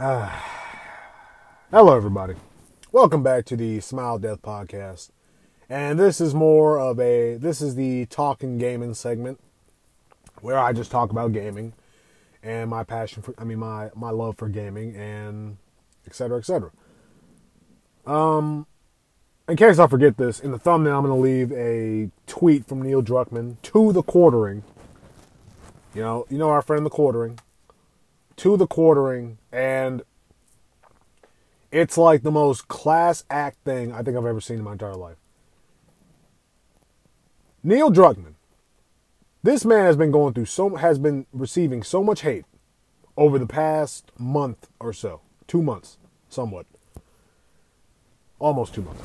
Hello, everybody. Welcome back to the Smile Death Podcast. And this is more of a this is the talking gaming segment where I just talk about gaming and my passion for I mean my my love for gaming and et cetera, et cetera. Um in case I forget this, in the thumbnail I'm gonna leave a tweet from Neil Druckmann to the quartering. You know, you know our friend the quartering. To the quartering and it's like the most class act thing I think I've ever seen in my entire life. Neil Druckmann. This man has been going through so has been receiving so much hate over the past month or so. 2 months, somewhat. Almost 2 months.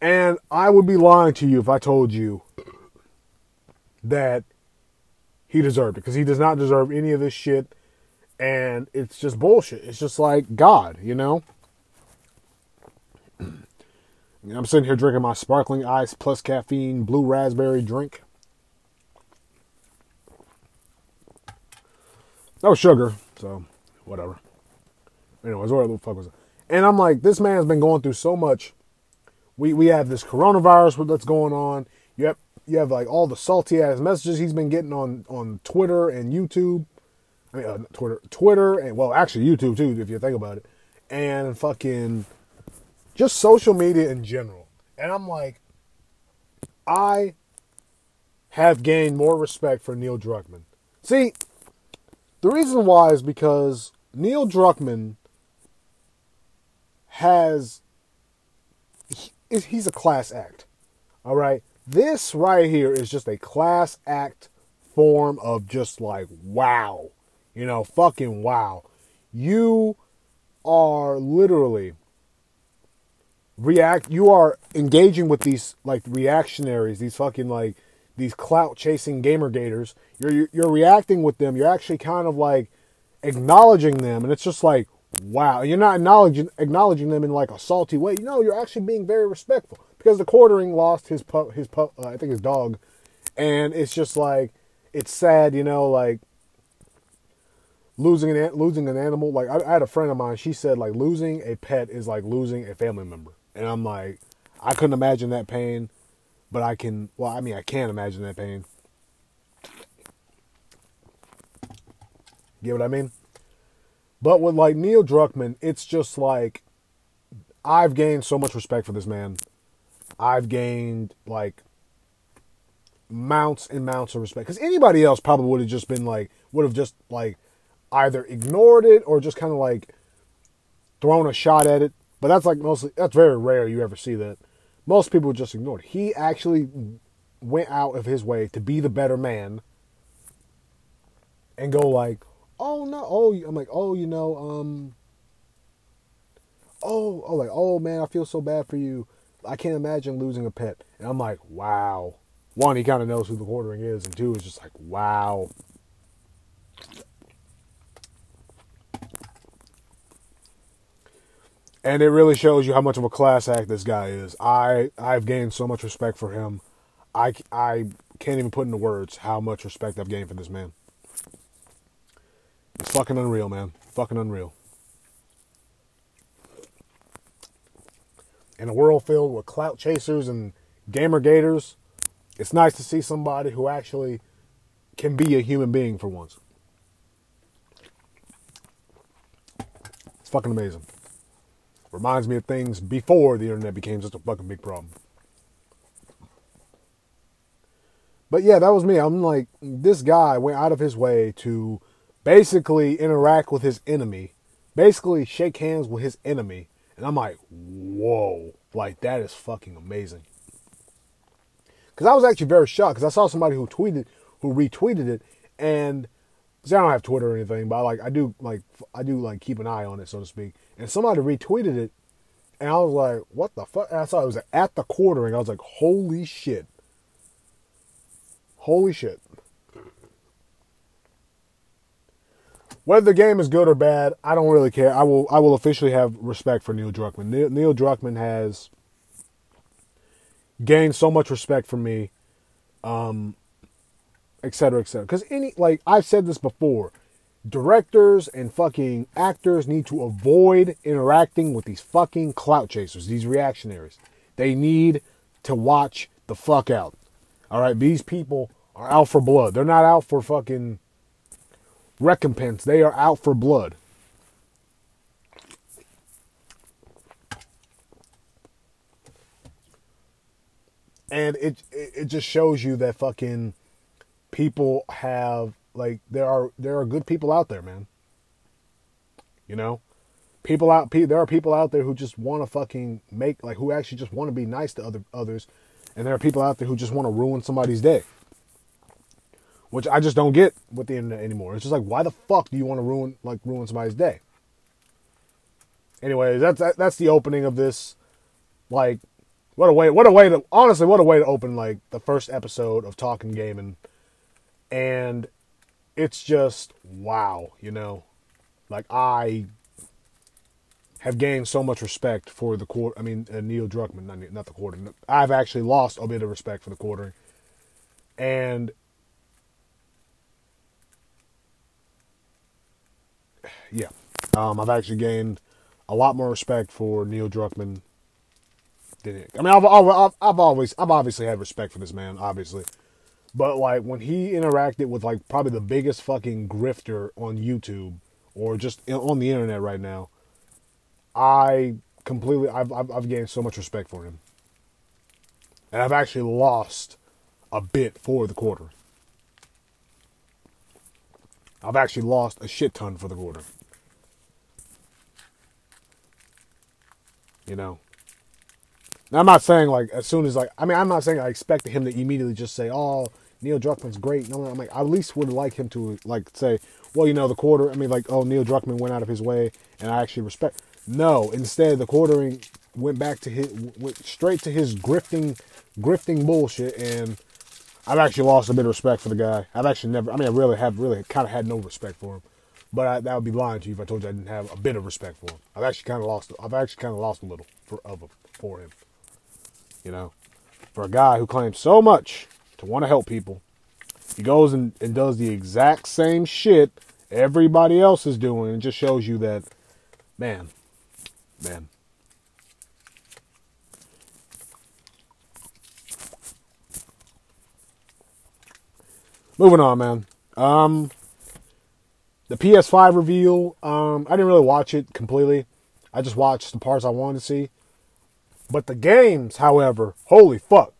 And I would be lying to you if I told you that he deserved it because he does not deserve any of this shit and it's just bullshit. It's just like God, you know. I'm sitting here drinking my sparkling ice plus caffeine blue raspberry drink. No sugar, so whatever. Anyways, what the fuck was it? And I'm like, this man's been going through so much. We we have this coronavirus that's going on. You have you have like all the salty ass messages he's been getting on on Twitter and YouTube I mean, uh, Twitter, Twitter, and well, actually YouTube too, if you think about it, and fucking just social media in general. And I'm like, I have gained more respect for Neil Druckmann. See, the reason why is because Neil Druckmann has he, he's a class act. All right, this right here is just a class act form of just like wow you know, fucking wow. You are literally react you are engaging with these like reactionaries, these fucking like these clout chasing gamer gators. You're you're reacting with them. You're actually kind of like acknowledging them and it's just like wow. You're not acknowledging acknowledging them in like a salty way. You know, you're actually being very respectful because the quartering lost his pup his pup uh, I think his dog and it's just like it's sad, you know, like losing an losing an animal. Like I, I, had a friend of mine. She said like losing a pet is like losing a family member, and I'm like, I couldn't imagine that pain, but I can. Well, I mean, I can imagine that pain. Get what I mean? But with like Neil Druckmann, it's just like I've gained so much respect for this man. I've gained like mounts and mounts of respect because anybody else probably would have just been like would have just like either ignored it or just kind of like thrown a shot at it. But that's like mostly that's very rare you ever see that. Most people just ignored. It. He actually went out of his way to be the better man and go like, "Oh no, oh I'm like, "Oh, you know, um oh, oh like, "Oh man, I feel so bad for you. I can't imagine losing a pet." And I'm like, "Wow." One, he kind of knows who the quartering is, and two, is just like, "Wow." and it really shows you how much of a class act this guy is. I I've gained so much respect for him. I I can't even put into words how much respect I've gained for this man. It's fucking unreal, man. Fucking unreal. In a world filled with clout chasers and gamer gators, it's nice to see somebody who actually can be a human being for once. It's fucking amazing. Reminds me of things before the internet became such a fucking big problem. But yeah, that was me. I'm like, this guy went out of his way to basically interact with his enemy, basically shake hands with his enemy. And I'm like, whoa, like that is fucking amazing. Because I was actually very shocked because I saw somebody who tweeted, who retweeted it, and See, I don't have Twitter or anything, but I like I do like I do like keep an eye on it, so to speak. And somebody retweeted it, and I was like, "What the fuck?" And I saw it was at the quartering. I was like, "Holy shit! Holy shit!" Whether the game is good or bad, I don't really care. I will I will officially have respect for Neil Druckmann. Neil, Neil Druckmann has gained so much respect for me. Um, etc., etc. Because any like I've said this before, directors and fucking actors need to avoid interacting with these fucking clout chasers, these reactionaries. They need to watch the fuck out. All right, these people are out for blood. They're not out for fucking recompense. They are out for blood. And it it just shows you that fucking people have like there are there are good people out there, man. You know, people out there are people out there who just want to fucking make like who actually just want to be nice to other others, and there are people out there who just want to ruin somebody's day. Which I just don't get with the internet anymore. It's just like why the fuck do you want to ruin like ruin somebody's day? Anyways, that's that's the opening of this. Like, what a way! What a way to honestly, what a way to open like the first episode of Talking Gaming, and it's just wow, you know. Like I have gained so much respect for the quarter. I mean, uh, Neil Druckmann, not, not the quarter. I've actually lost a bit of respect for the quarter, and yeah, um, I've actually gained a lot more respect for Neil Druckmann than it. I mean, I've, I've, I've always, I've obviously had respect for this man, obviously. But like when he interacted with like probably the biggest fucking grifter on YouTube or just on the internet right now, I completely I've, I've I've gained so much respect for him, and I've actually lost a bit for the quarter. I've actually lost a shit ton for the quarter. You know. Now, I'm not saying like as soon as like I mean I'm not saying I expected him to immediately just say oh Neil Druckmann's great. No, I'm like, I at least would like him to like say, well, you know, the quarter. I mean, like, oh, Neil Druckmann went out of his way, and I actually respect. No, instead, the quartering went back to his, went straight to his grifting, grifting bullshit, and I've actually lost a bit of respect for the guy. I've actually never. I mean, I really have, really kind of had no respect for him. But I, that would be lying to you if I told you I didn't have a bit of respect for him. I've actually kind of lost. I've actually kind of lost a little for of for him. You know, for a guy who claims so much to want to help people. He goes and, and does the exact same shit everybody else is doing. It just shows you that, man, man. Moving on, man. Um, the PS5 reveal. Um, I didn't really watch it completely. I just watched the parts I wanted to see. But the games, however, holy fuck.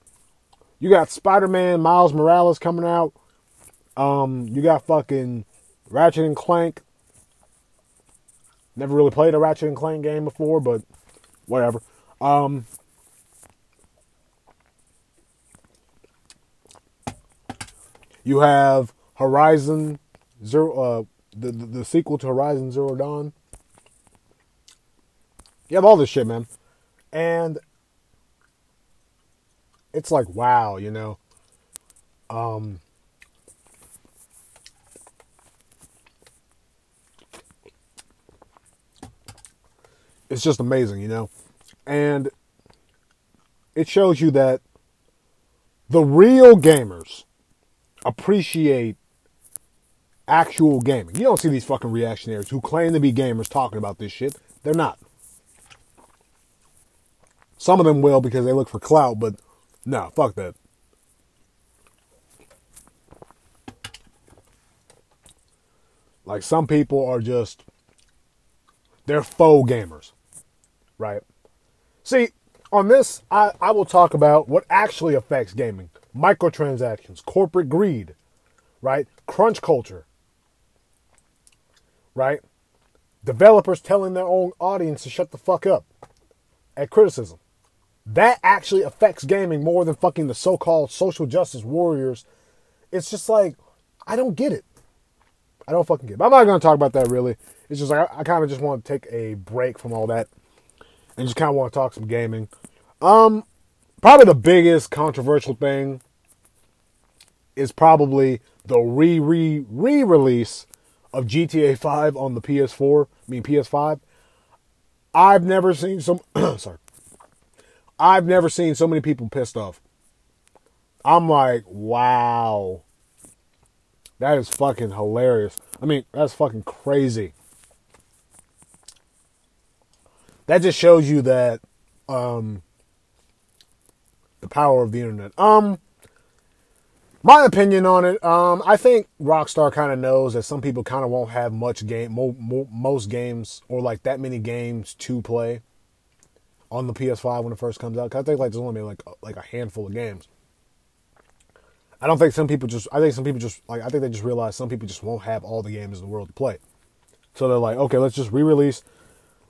You got Spider Man Miles Morales coming out. Um, you got fucking Ratchet and Clank. Never really played a Ratchet and Clank game before, but whatever. Um, you have Horizon Zero, uh, the, the, the sequel to Horizon Zero Dawn. You have all this shit, man, and it's like wow, you know. Um, it's just amazing, you know, and it shows you that the real gamers appreciate actual gaming. You don't see these fucking reactionaries who claim to be gamers talking about this shit. They're not. Some of them will because they look for clout, but no, fuck that. Like some people are just they're faux gamers. Right? See, on this, I, I will talk about what actually affects gaming. Microtransactions, corporate greed, right? Crunch culture. Right? Developers telling their own audience to shut the fuck up at criticism that actually affects gaming more than fucking the so-called social justice warriors. It's just like I don't get it. I don't fucking get it. But I'm not gonna talk about that really. It's just like I, I kind of just want to take a break from all that and just kind of want to talk some gaming. Um, probably the biggest controversial thing is probably the re re re release of GTA 5 on the PS4. I mean PS5. I've never seen some. sorry. I've never seen so many people pissed off. I'm like, wow. That is fucking hilarious. I mean, that's fucking crazy. That just shows you that um the power of the internet. Um my opinion on it, um, I think Rockstar kind of knows that some people kind of won't have much game, mo- mo- most games, or like that many games to play on the PS5 when it first comes out. Cause I think like there's only like like a handful of games. I don't think some people just. I think some people just like. I think they just realize some people just won't have all the games in the world to play. So they're like, okay, let's just re-release.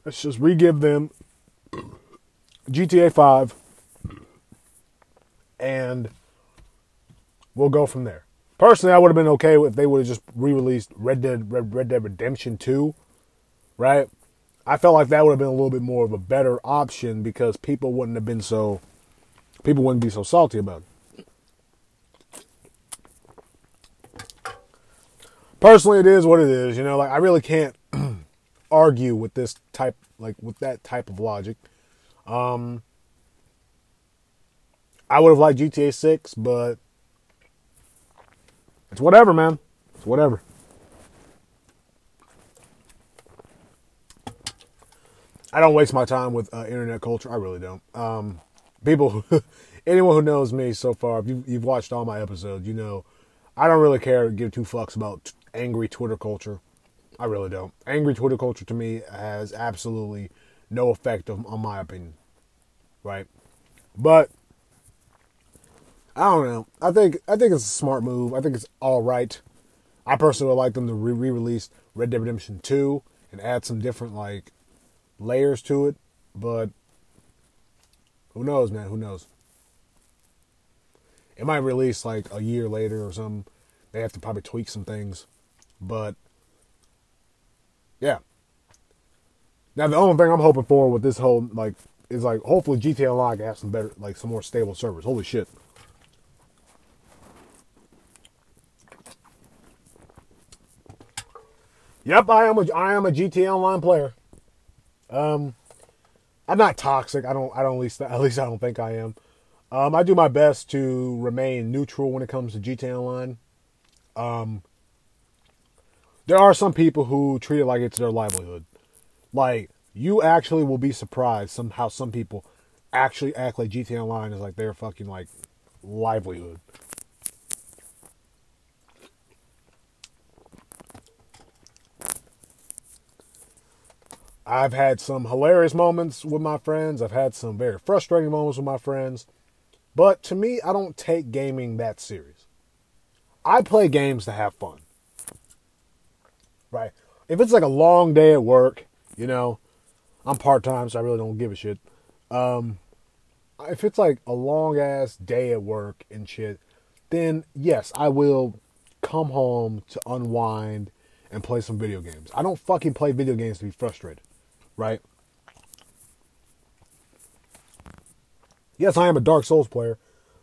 Let's just re-give them GTA 5, and we'll go from there. Personally, I would have been okay if they would have just re-released Red Dead Red, Red Dead Redemption 2, right? I felt like that would have been a little bit more of a better option because people wouldn't have been so people wouldn't be so salty about it. Personally, it is what it is. You know, like I really can't argue with this type, like with that type of logic. Um, I would have liked GTA 6, but it's whatever, man. It's whatever. I don't waste my time with uh, internet culture. I really don't. Um, people, anyone who knows me so far, if you, you've watched all my episodes, you know I don't really care give two fucks about angry Twitter culture. I really don't. Angry Twitter culture to me has absolutely no effect on my opinion. Right? But I don't know. I think I think it's a smart move. I think it's all right. I personally would like them to re-release Red Dead Redemption 2 and add some different like layers to it, but who knows, man? Who knows? It might release like a year later or something. They have to probably tweak some things, but yeah. Now the only thing I'm hoping for with this whole like is like hopefully GTA Online have some better like some more stable servers. Holy shit. Yep, I am a I am a GTA Online player. Um, I'm not toxic. I don't. I don't. At least at least I don't think I am. Um, I do my best to remain neutral when it comes to GTA Online. Um, there are some people who treat it like it's their livelihood. Like you actually will be surprised somehow some people actually act like GTA Online is like their fucking like livelihood. I've had some hilarious moments with my friends. I've had some very frustrating moments with my friends. But to me, I don't take gaming that serious. I play games to have fun. Right? If it's like a long day at work, you know, I'm part time, so I really don't give a shit. Um, if it's like a long ass day at work and shit, then yes, I will come home to unwind and play some video games. I don't fucking play video games to be frustrated right? Yes, I am a Dark Souls player,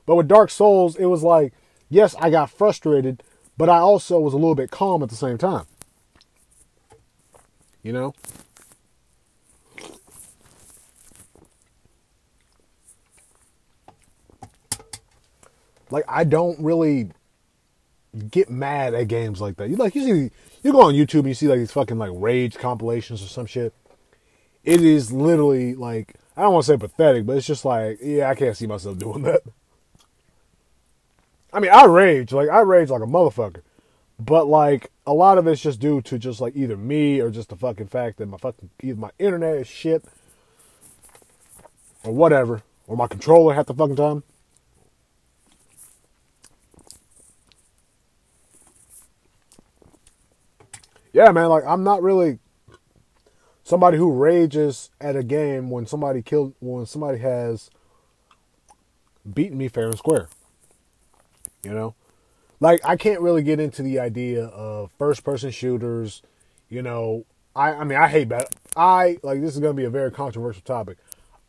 but with Dark Souls, it was like, yes, I got frustrated, but I also was a little bit calm at the same time. You know? Like I don't really get mad at games like that. You like you see you go on YouTube and you see like these fucking like rage compilations or some shit it is literally like I don't want to say pathetic, but it's just like, yeah, I can't see myself doing that. I mean, I rage, like I rage like a motherfucker. But like a lot of it's just due to just like either me or just the fucking fact that my fucking either my internet is shit or whatever, or my controller half the fucking time. Yeah, man, like I'm not really somebody who rages at a game when somebody killed when somebody has beaten me fair and square. You know? Like I can't really get into the idea of first person shooters, you know, I I mean I hate battle I like this is going to be a very controversial topic.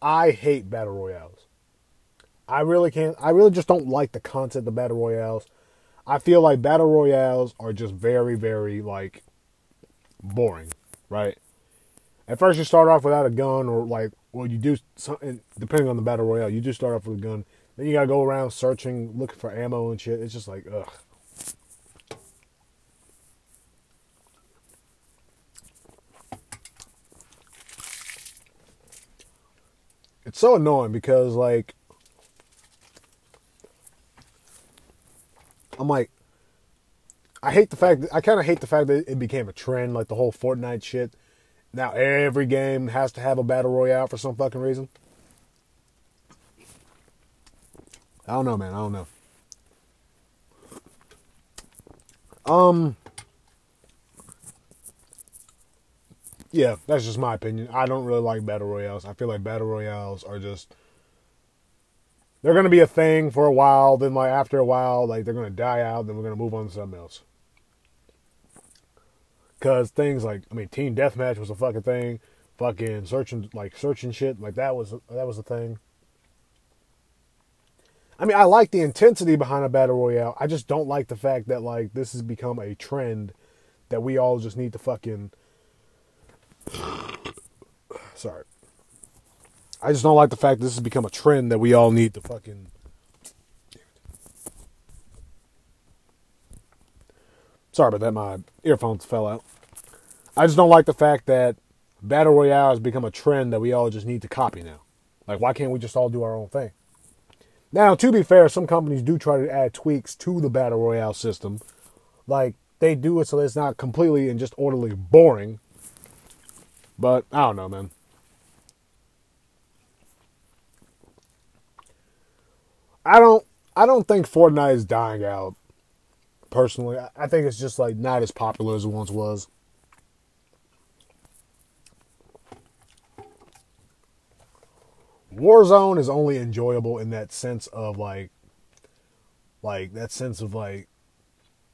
I hate battle royales. I really can't I really just don't like the concept of battle royales. I feel like battle royales are just very very like boring, right? At first, you start off without a gun, or like, well, you do something depending on the battle royale. You do start off with a gun, then you gotta go around searching, looking for ammo and shit. It's just like, ugh. It's so annoying because like I'm like I hate the fact that, I kind of hate the fact that it became a trend like the whole Fortnite shit now every game has to have a battle royale for some fucking reason. I don't know, man. I don't know. Um. Yeah, that's just my opinion. I don't really like battle royales. I feel like battle royales are just they're gonna be a thing for a while. Then, like after a while, like they're gonna die out. Then we're gonna move on to something else. Cause things like I mean, team deathmatch was a fucking thing. Fucking searching like searching shit like that was that was a thing. I mean, I like the intensity behind a battle royale. I just don't like the fact that like this has become a trend that we all just need to fucking. Sorry. I just don't like the fact that this has become a trend that we all need to fucking. Sorry about that. My earphones fell out. I just don't like the fact that battle royale has become a trend that we all just need to copy now. Like, why can't we just all do our own thing? Now, to be fair, some companies do try to add tweaks to the battle royale system. Like, they do it so it's not completely and just orderly boring. But I don't know, man. I don't I don't think Fortnite is dying out. Personally, I think it's just like not as popular as it once was. Warzone is only enjoyable in that sense of like like that sense of like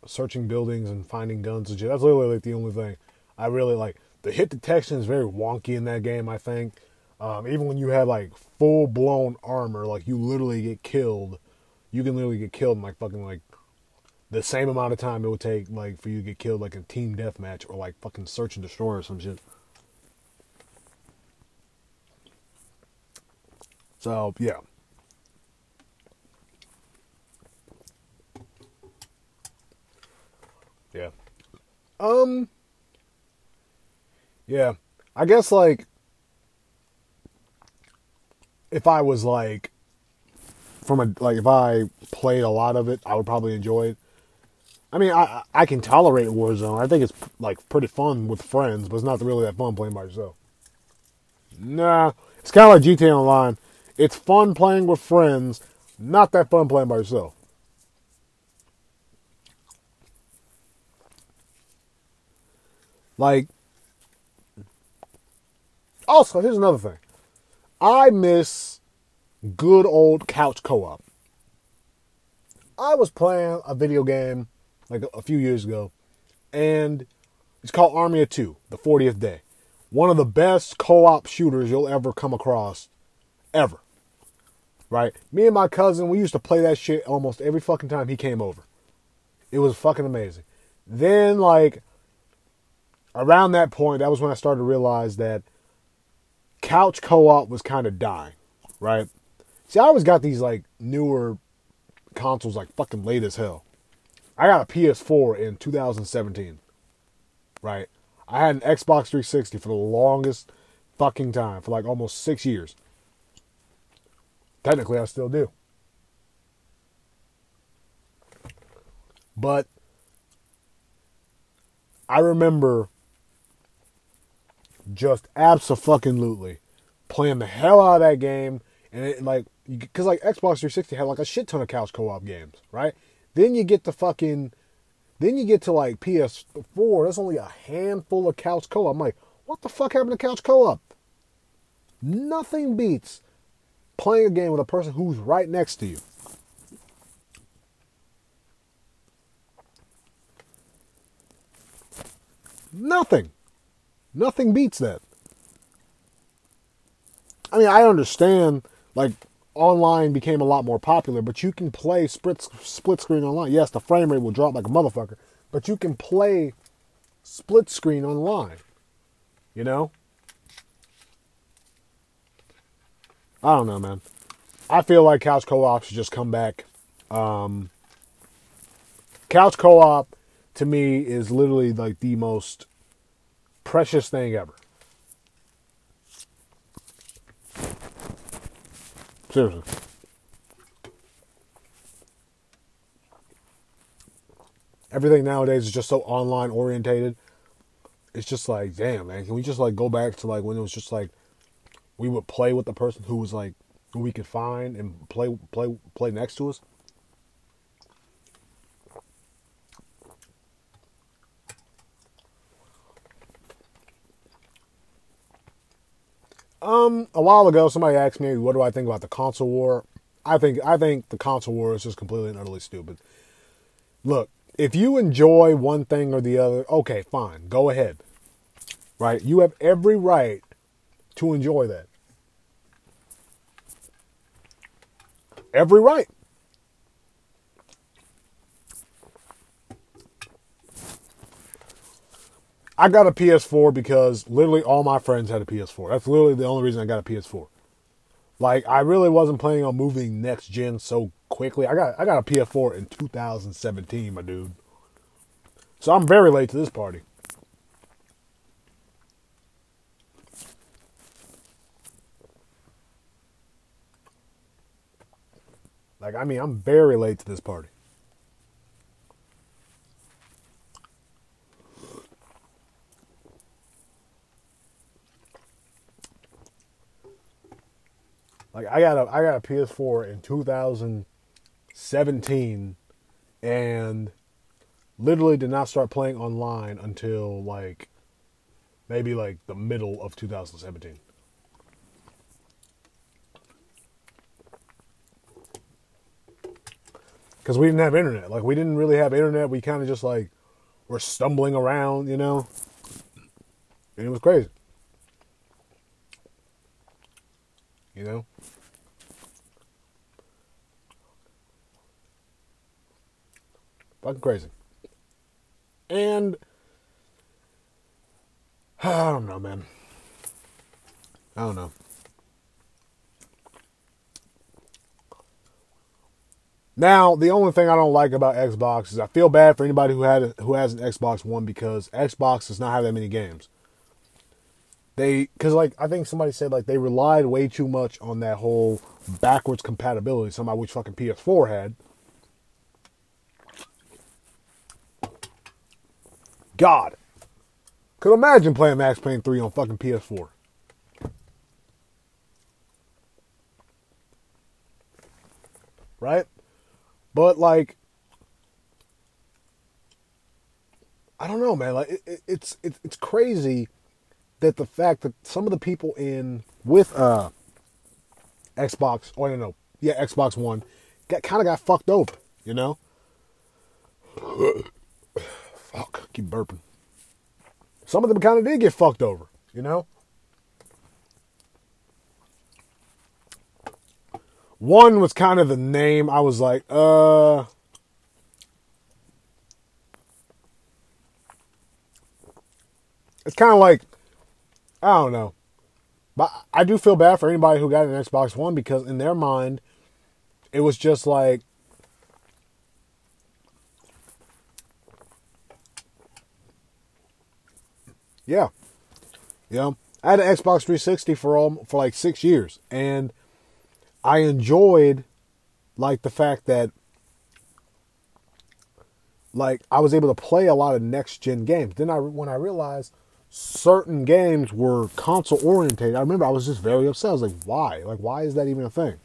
searching buildings and finding guns and shit. That's literally like the only thing I really like. The hit detection is very wonky in that game. I think um, even when you have like full blown armor, like you literally get killed, you can literally get killed in like fucking like the same amount of time it would take like for you to get killed like a team deathmatch or like fucking search and destroy or some shit. So yeah. Yeah. Um Yeah. I guess like if I was like from a like if I played a lot of it, I would probably enjoy it. I mean, I I can tolerate Warzone. I think it's like pretty fun with friends, but it's not really that fun playing by yourself. Nah, it's kind of like GTA Online. It's fun playing with friends, not that fun playing by yourself. Like, also, here's another thing. I miss good old couch co op. I was playing a video game like a few years ago, and it's called Army of Two, the 40th Day. One of the best co op shooters you'll ever come across, ever. Right? Me and my cousin, we used to play that shit almost every fucking time he came over. It was fucking amazing. Then, like, around that point, that was when I started to realize that couch co-op was kind of dying, right? See, I always got these like newer consoles like fucking late as hell. I got a PS4 in 2017, right? I had an Xbox 360 for the longest fucking time, for like almost six years. Technically, I still do. But I remember just absolutely playing the hell out of that game, and it, like because like Xbox 360 had like a shit ton of couch co-op games, right? Then you get to fucking, then you get to like PS4. That's only a handful of couch co-op. I'm like, what the fuck happened to couch co-op? Nothing beats playing a game with a person who's right next to you. Nothing. Nothing beats that. I mean, I understand like online became a lot more popular, but you can play split split screen online. Yes, the frame rate will drop like a motherfucker, but you can play split screen online. You know? I don't know, man. I feel like couch co-op should just come back. Um, couch co-op to me is literally like the most precious thing ever. Seriously. Everything nowadays is just so online orientated. It's just like, damn, man, can we just like go back to like when it was just like we would play with the person who was like who we could find and play play play next to us? Um, a while ago, somebody asked me, "What do I think about the console war?" I think I think the console war is just completely and utterly stupid. Look, if you enjoy one thing or the other, okay, fine, go ahead. Right? You have every right to enjoy that. Every right. I got a PS4 because literally all my friends had a PS4. That's literally the only reason I got a PS4. Like I really wasn't planning on moving next gen so quickly. I got I got a PS4 in 2017, my dude. So I'm very late to this party. Like I mean, I'm very late to this party. I got a I got a PS4 in 2017 and literally did not start playing online until like maybe like the middle of 2017. Cuz we didn't have internet. Like we didn't really have internet. We kind of just like were stumbling around, you know. And it was crazy. You know? Fucking crazy. And I don't know, man. I don't know. Now, the only thing I don't like about Xbox is I feel bad for anybody who had who has an Xbox One because Xbox does not have that many games they because like I think somebody said like they relied way too much on that whole backwards compatibility. Somebody which fucking PS4 had. God, could imagine playing Max Payne three on fucking PS4. Right, but like. I don't know, man. Like it, it, it's it's it's crazy that the fact that some of the people in with uh Xbox, oh, no, yeah, Xbox One, got kind of got fucked over, you know. Fuck, keep burping. Some of them kind of did get fucked over, you know. One was kind of the name. I was like, uh. It's kind of like I don't know. But I do feel bad for anybody who got an Xbox One because in their mind, it was just like Yeah. You know, I had an Xbox 360 for all for like six years, and I enjoyed like the fact that like I was able to play a lot of next gen games. Then I when I realized certain games were console oriented. I remember I was just very upset. I was like, why? Like, why is that even a thing?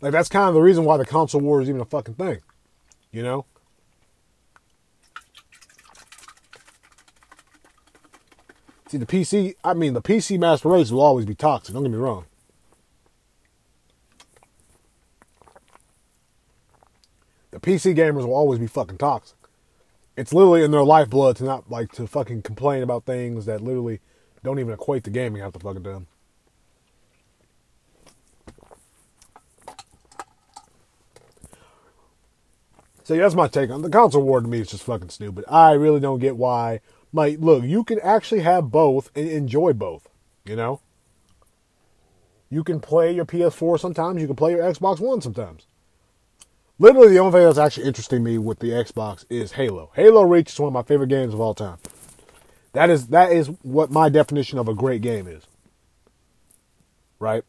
Like that's kind of the reason why the console war is even a fucking thing. You know? See the PC I mean the PC master race will always be toxic, don't get me wrong. The PC gamers will always be fucking toxic. It's literally in their lifeblood to not like to fucking complain about things that literally don't even equate to gaming half the fucking time. So yeah, that's my take on the console war. To me, it's just fucking stupid. I really don't get why. Like, look, you can actually have both and enjoy both. You know, you can play your PS4 sometimes. You can play your Xbox One sometimes. literally the only thing that's actually interesting me with the Xbox is Halo. Halo Reach is one of my favorite games of all time. That is that is what my definition of a great game is. Right?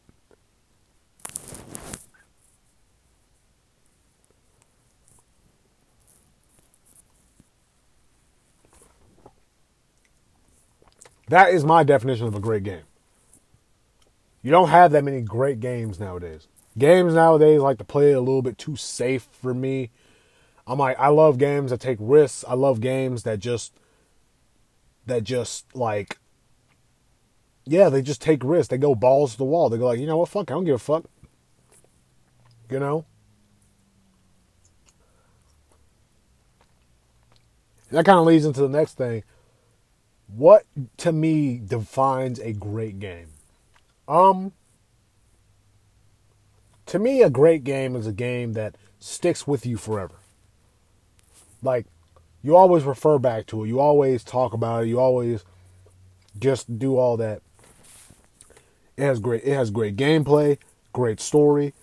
That is my definition of a great game. You don't have that many great games nowadays. Games nowadays like to play a little bit too safe for me. I'm like, I love games that take risks. I love games that just, that just like, yeah, they just take risks. They go balls to the wall. They go like, you know what, fuck, I don't give a fuck. You know? that kind of leads into the next thing. What to me defines a great game? Um, to me, a great game is a game that sticks with you forever. Like, you always refer back to it. You always talk about it. You always just do all that. It has great. It has great gameplay, great story,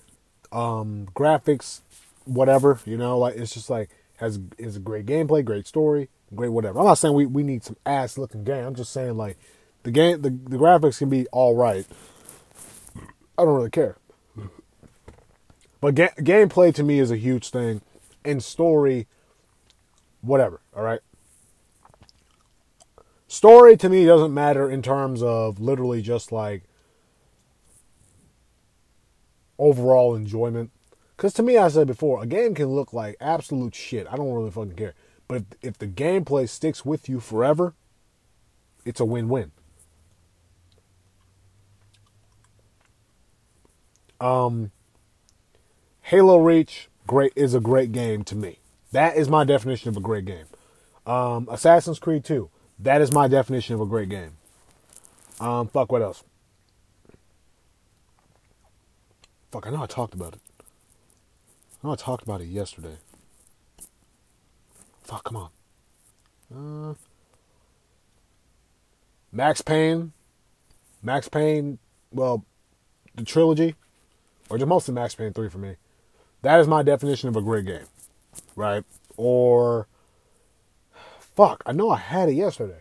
um, graphics, whatever. You know, like it's just like has is a great gameplay, great story, great whatever. I'm not saying we, we need some ass looking game. I'm just saying like the game the, the graphics can be all right. I don't really care. But ga- gameplay to me is a huge thing, and story, whatever. All right. Story to me doesn't matter in terms of literally just like overall enjoyment. Because to me, I said before, a game can look like absolute shit. I don't really fucking care. But if, if the gameplay sticks with you forever, it's a win win. Um, Halo Reach great is a great game to me. That is my definition of a great game. Um, Assassin's Creed 2. That is my definition of a great game. Um, fuck, what else? Fuck, I know I talked about it. I know I talked about it yesterday. Fuck, come on. Uh, Max Payne. Max Payne, well, the trilogy, or just mostly Max Payne 3 for me. That is my definition of a great game, right? Or, fuck, I know I had it yesterday.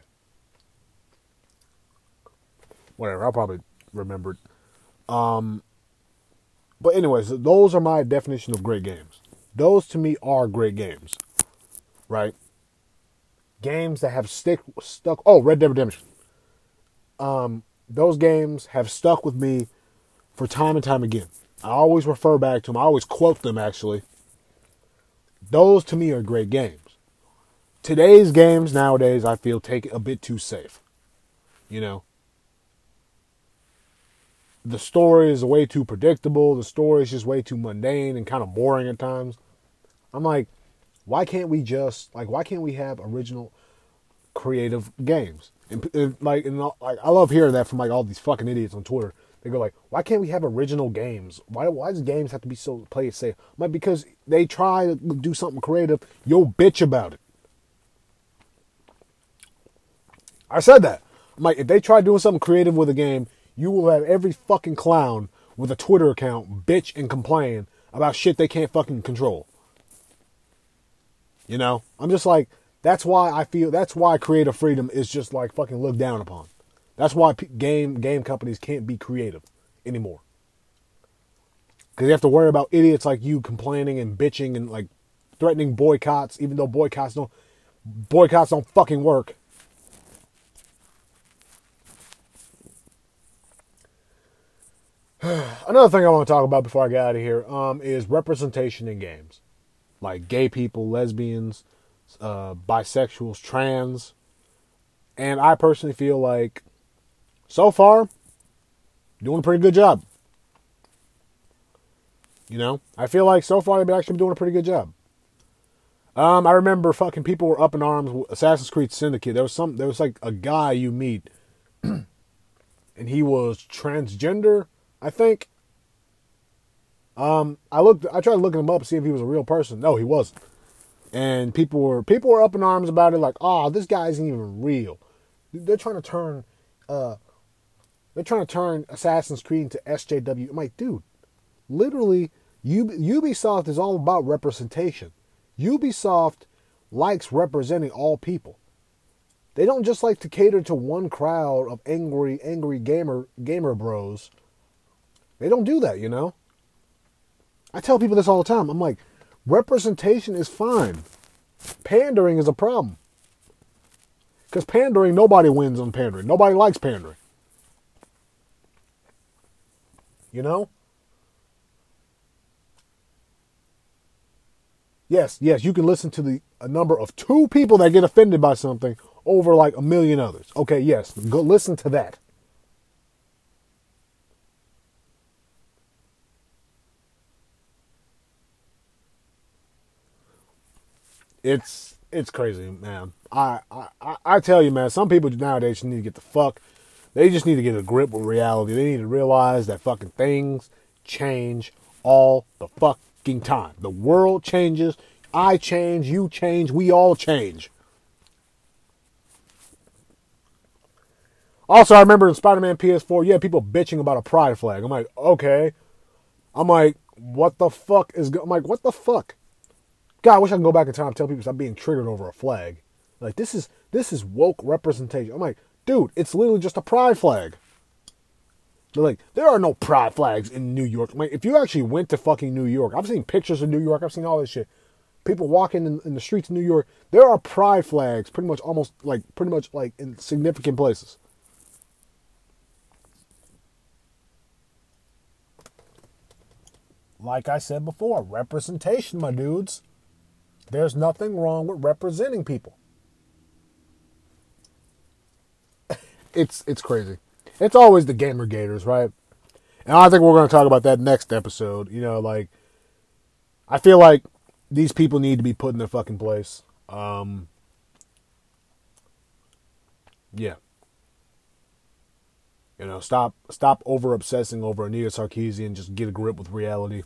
Whatever, I'll probably remember it. Um, but anyways, those are my definition of great games. Those to me are great games, right? Games that have stick stuck. Oh, Red Dead Redemption. Um, those games have stuck with me for time and time again. I always refer back to them. I always quote them actually. Those to me are great games. Today's games nowadays I feel take a bit too safe. You know. The story is way too predictable. The story is just way too mundane and kind of boring at times. I'm like, why can't we just like why can't we have original creative games? And, and like and like I love hearing that from like all these fucking idiots on Twitter they go like, why can't we have original games? Why why does games have to be so play it safe? I'm like because they try to do something creative, you'll bitch about it. I said that. I'm like, if they try doing something creative with a game, you will have every fucking clown with a Twitter account bitch and complain about shit they can't fucking control. You know, I'm just like, that's why I feel that's why creative freedom is just like fucking looked down upon. That's why game game companies can't be creative anymore. Because you have to worry about idiots like you complaining and bitching and like threatening boycotts, even though boycotts don't boycotts don't fucking work. Another thing I want to talk about before I get out of here um, is representation in games, like gay people, lesbians, uh, bisexuals, trans, and I personally feel like so far, doing a pretty good job. You know, I feel like so far they've actually been doing a pretty good job. Um, I remember fucking people were up in arms with Assassin's Creed Syndicate. There was some, there was like a guy you meet, and he was transgender, I think. Um, I looked, I tried looking him up to see if he was a real person. No, he wasn't. And people were, people were up in arms about it, like, oh, this guy isn't even real. They're trying to turn, uh, they're trying to turn Assassin's Creed into SJW. I'm like, dude, literally, Ubisoft is all about representation. Ubisoft likes representing all people. They don't just like to cater to one crowd of angry, angry gamer gamer bros. They don't do that, you know. I tell people this all the time. I'm like, representation is fine. Pandering is a problem. Because pandering, nobody wins on pandering. Nobody likes pandering. You know? Yes, yes, you can listen to the a number of two people that get offended by something over like a million others. Okay, yes, go listen to that. It's it's crazy, man. I, I I tell you, man. Some people nowadays just need to get the fuck. They just need to get a grip with reality. They need to realize that fucking things change all the fucking time. The world changes. I change. You change. We all change. Also, I remember in Spider Man PS4, you had people bitching about a pride flag. I'm like, okay. I'm like, what the fuck is. Go-? I'm like, what the fuck? God, I wish I could go back in time and tell people stop being triggered over a flag. Like this is this is woke representation. I'm like, dude, it's literally just a pride flag. They're like, there are no pride flags in New York. Like, if you actually went to fucking New York, I've seen pictures of New York, I've seen all this shit. People walking in, in the streets of New York, there are pride flags pretty much almost like pretty much like in significant places. Like I said before, representation, my dudes. There's nothing wrong with representing people. it's it's crazy. It's always the gamer gators, right? And I think we're going to talk about that next episode. You know, like I feel like these people need to be put in their fucking place. Um, yeah. You know, stop stop over obsessing over Anita Sarkeesian. Just get a grip with reality.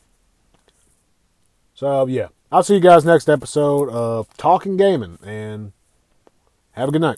So yeah, I'll see you guys next episode of Talking Gaming, and have a good night.